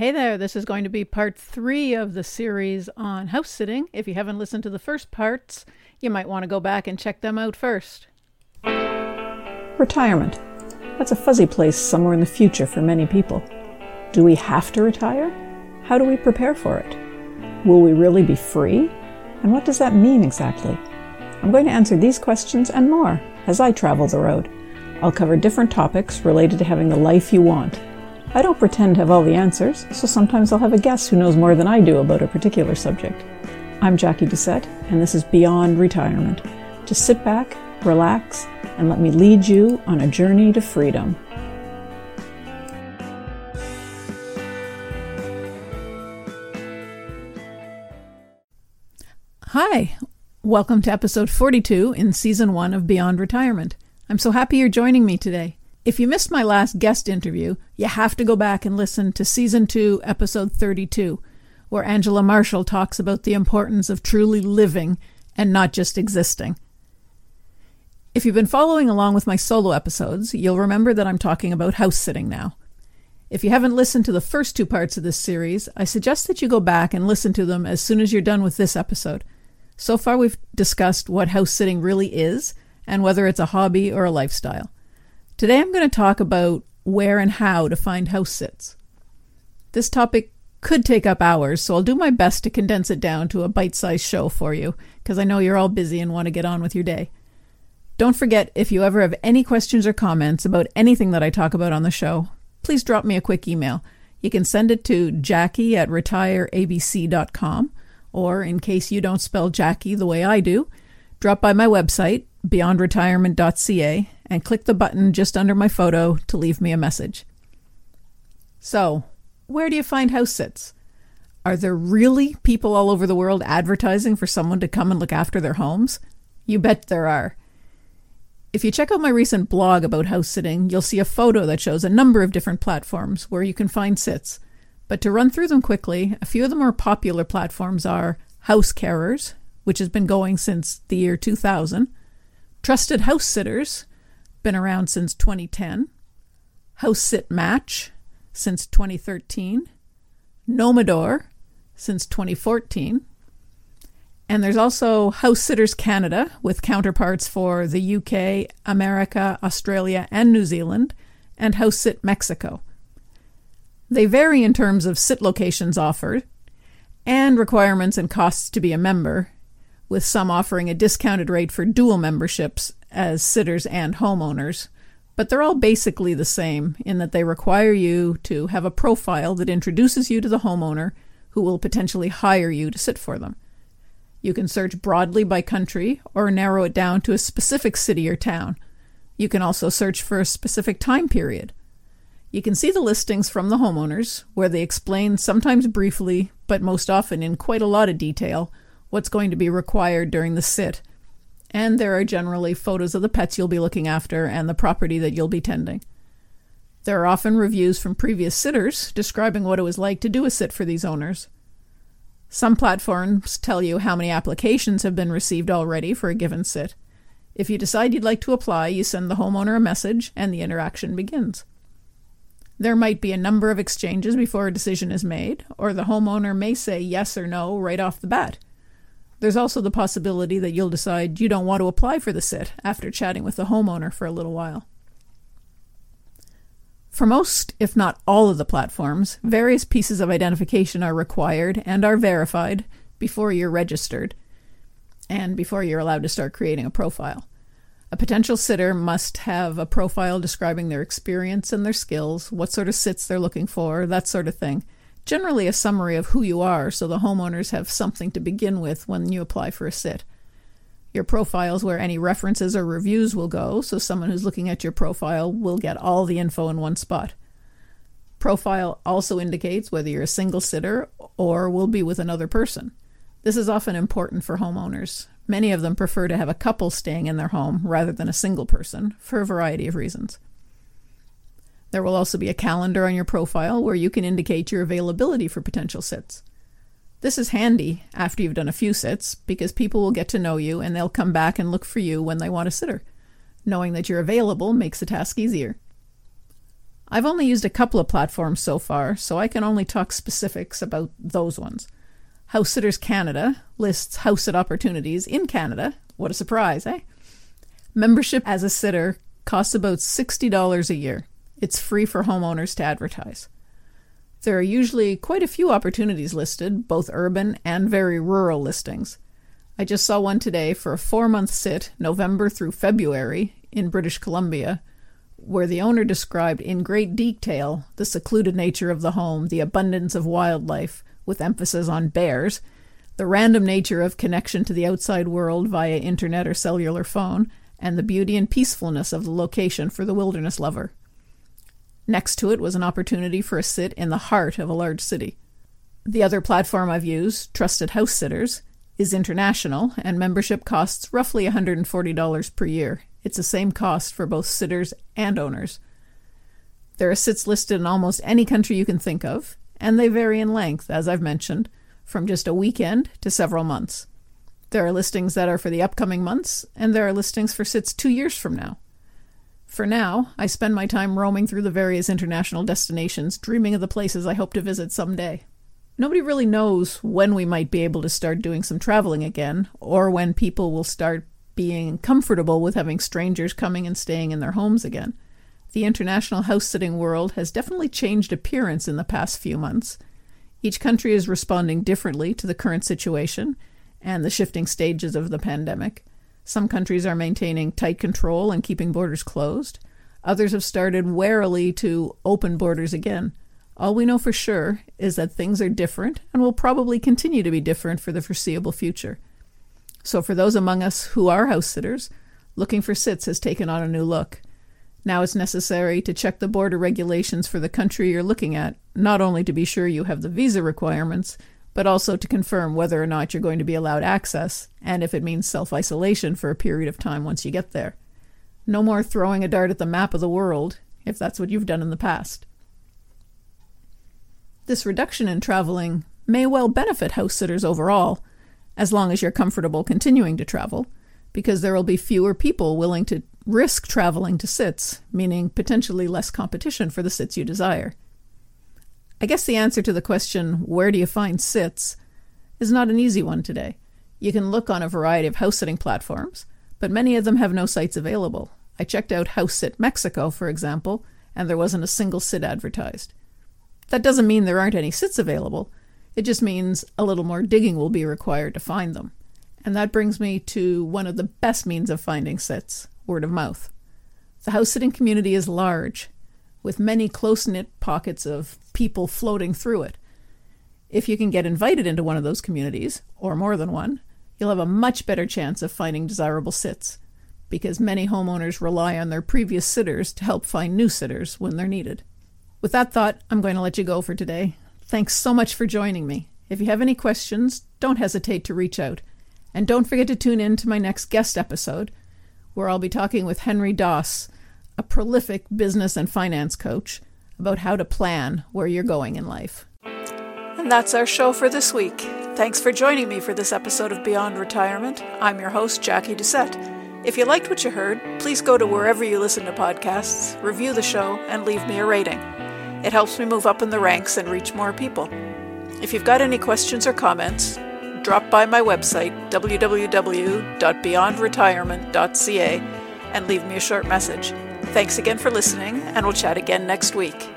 Hey there, this is going to be part three of the series on house sitting. If you haven't listened to the first parts, you might want to go back and check them out first. Retirement. That's a fuzzy place somewhere in the future for many people. Do we have to retire? How do we prepare for it? Will we really be free? And what does that mean exactly? I'm going to answer these questions and more as I travel the road. I'll cover different topics related to having the life you want I don't pretend to have all the answers, so sometimes I'll have a guest who knows more than I do about a particular subject. I'm Jacquie Doucette, and this is Beyond Retirement. Just sit back, relax, and let me lead you on a journey to freedom. Hi, welcome to episode 42 in season one of Beyond Retirement. I'm so happy you're joining me today. If you missed my last guest interview, you have to go back and listen to season 2, episode 32, where Angela Marshall talks about the importance of truly living and not just existing. If you've been following along with my solo episodes, you'll remember that I'm talking about house sitting now. If you haven't listened to the first two parts of this series, I suggest that you go back and listen to them as soon as you're done with this episode. So far, we've discussed what house sitting really is and whether it's a hobby or a lifestyle. Today I'm going to talk about where and how to find house sits. This topic could take up hours, so I'll do my best to condense it down to a bite sized show for you, because I know you're all busy and want to get on with your day. Don't forget, if you ever have any questions or comments about anything that I talk about on the show, please drop me a quick email. You can send it to jacquie at retireabc.com, or in case you don't spell Jacquie the way I do, drop by my website, beyondretirement.ca, and click the button just under my photo to leave me a message. So, where do you find house sits? Are there really people all over the world advertising for someone to come and look after their homes? You bet there are. If you check out my recent blog about house sitting, you'll see a photo that shows a number of different platforms where you can find sits. But to run through them quickly, a few of the more popular platforms are House Carers, which has been going since the year 2000, Trusted House Sitters, been around since 2010. House Sit Match since 2013. Nomador since 2014. And there's also House Sitters Canada with counterparts for the UK, America, Australia, and New Zealand, and House Sit Mexico. They vary in terms of sit locations offered and requirements and costs to be a member, with some offering a discounted rate for dual memberships as sitters and homeowners, but they're all basically the same in that they require you to have a profile that introduces you to the homeowner who will potentially hire you to sit for them. You can search broadly by country or narrow it down to a specific city or town. You can also search for a specific time period. You can see the listings from the homeowners, where they explain, sometimes briefly, but most often in quite a lot of detail, what's going to be required during the sit and there are generally photos of the pets you'll be looking after and the property that you'll be tending. There are often reviews from previous sitters describing what it was like to do a sit for these owners. Some platforms tell you how many applications have been received already for a given sit. If you decide you'd like to apply, you send the homeowner a message and the interaction begins. There might be a number of exchanges before a decision is made, or the homeowner may say yes or no right off the bat. There's also the possibility that you'll decide you don't want to apply for the sit after chatting with the homeowner for a little while. For most, if not all of the platforms, various pieces of identification are required and are verified before you're registered and before you're allowed to start creating a profile. A potential sitter must have a profile describing their experience and their skills, what sort of sits they're looking for, that sort of thing generally a summary of who you are so the homeowners have something to begin with when you apply for a sit. Your profile is where any references or reviews will go, so someone who's looking at your profile will get all the info in one spot. Profile also indicates whether you're a single sitter or will be with another person. This is often important for homeowners. Many of them prefer to have a couple staying in their home rather than a single person for a variety of reasons. There will also be a calendar on your profile where you can indicate your availability for potential sits. This is handy after you've done a few sits because people will get to know you and they'll come back and look for you when they want a sitter. Knowing that you're available makes the task easier. I've only used a couple of platforms so far, so I can only talk specifics about those ones. House Sitters Canada lists house sit opportunities in Canada. What a surprise, eh? Membership as a sitter costs about $60 a year. It's free for homeowners to advertise. There are usually quite a few opportunities listed, both urban and very rural listings. I just saw one today for a four month sit, November through February, in British Columbia, where the owner described in great detail the secluded nature of the home, the abundance of wildlife, with emphasis on bears, the random nature of connection to the outside world via internet or cellular phone, and the beauty and peacefulness of the location for the wilderness lover. Next to it was an opportunity for a sit in the heart of a large city. The other platform I've used, Trusted House Sitters, is international and membership costs roughly $140 per year. It's the same cost for both sitters and owners. There are sits listed in almost any country you can think of, and they vary in length, as I've mentioned, from just a weekend to several months. There are listings that are for the upcoming months, and there are listings for sits two years from now. For now, I spend my time roaming through the various international destinations, dreaming of the places I hope to visit someday. Nobody really knows when we might be able to start doing some traveling again, or when people will start being comfortable with having strangers coming and staying in their homes again. The international house sitting world has definitely changed appearance in the past few months. Each country is responding differently to the current situation and the shifting stages of the pandemic. Some countries are maintaining tight control and keeping borders closed. Others have started warily to open borders again. All we know for sure is that things are different and will probably continue to be different for the foreseeable future. So, for those among us who are house sitters, looking for sits has taken on a new look. Now it's necessary to check the border regulations for the country you're looking at, not only to be sure you have the visa requirements, but also to confirm whether or not you're going to be allowed access, and if it means self isolation for a period of time once you get there. No more throwing a dart at the map of the world, if that's what you've done in the past. This reduction in traveling may well benefit house sitters overall, as long as you're comfortable continuing to travel, because there will be fewer people willing to risk traveling to sits, meaning potentially less competition for the sits you desire. I guess the answer to the question, where do you find sits, is not an easy one today. You can look on a variety of house sitting platforms, but many of them have no sites available. I checked out House Sit Mexico, for example, and there wasn't a single sit advertised. That doesn't mean there aren't any sits available, it just means a little more digging will be required to find them. And that brings me to one of the best means of finding sits word of mouth. The house sitting community is large, with many close knit pockets of people floating through it. If you can get invited into one of those communities, or more than one, you'll have a much better chance of finding desirable sits, because many homeowners rely on their previous sitters to help find new sitters when they're needed. With that thought, I'm going to let you go for today. Thanks so much for joining me. If you have any questions, don't hesitate to reach out. And don't forget to tune in to my next guest episode, where I'll be talking with Henry Doss, a prolific business and finance coach, about how to plan where you're going in life. And that's our show for this week. Thanks for joining me for this episode of Beyond Retirement. I'm your host, Jacquie Doucette. If you liked what you heard, please go to wherever you listen to podcasts, review the show, and leave me a rating. It helps me move up in the ranks and reach more people. If you've got any questions or comments, drop by my website, www.beyondretirement.ca, and leave me a short message. Thanks again for listening, and we'll chat again next week.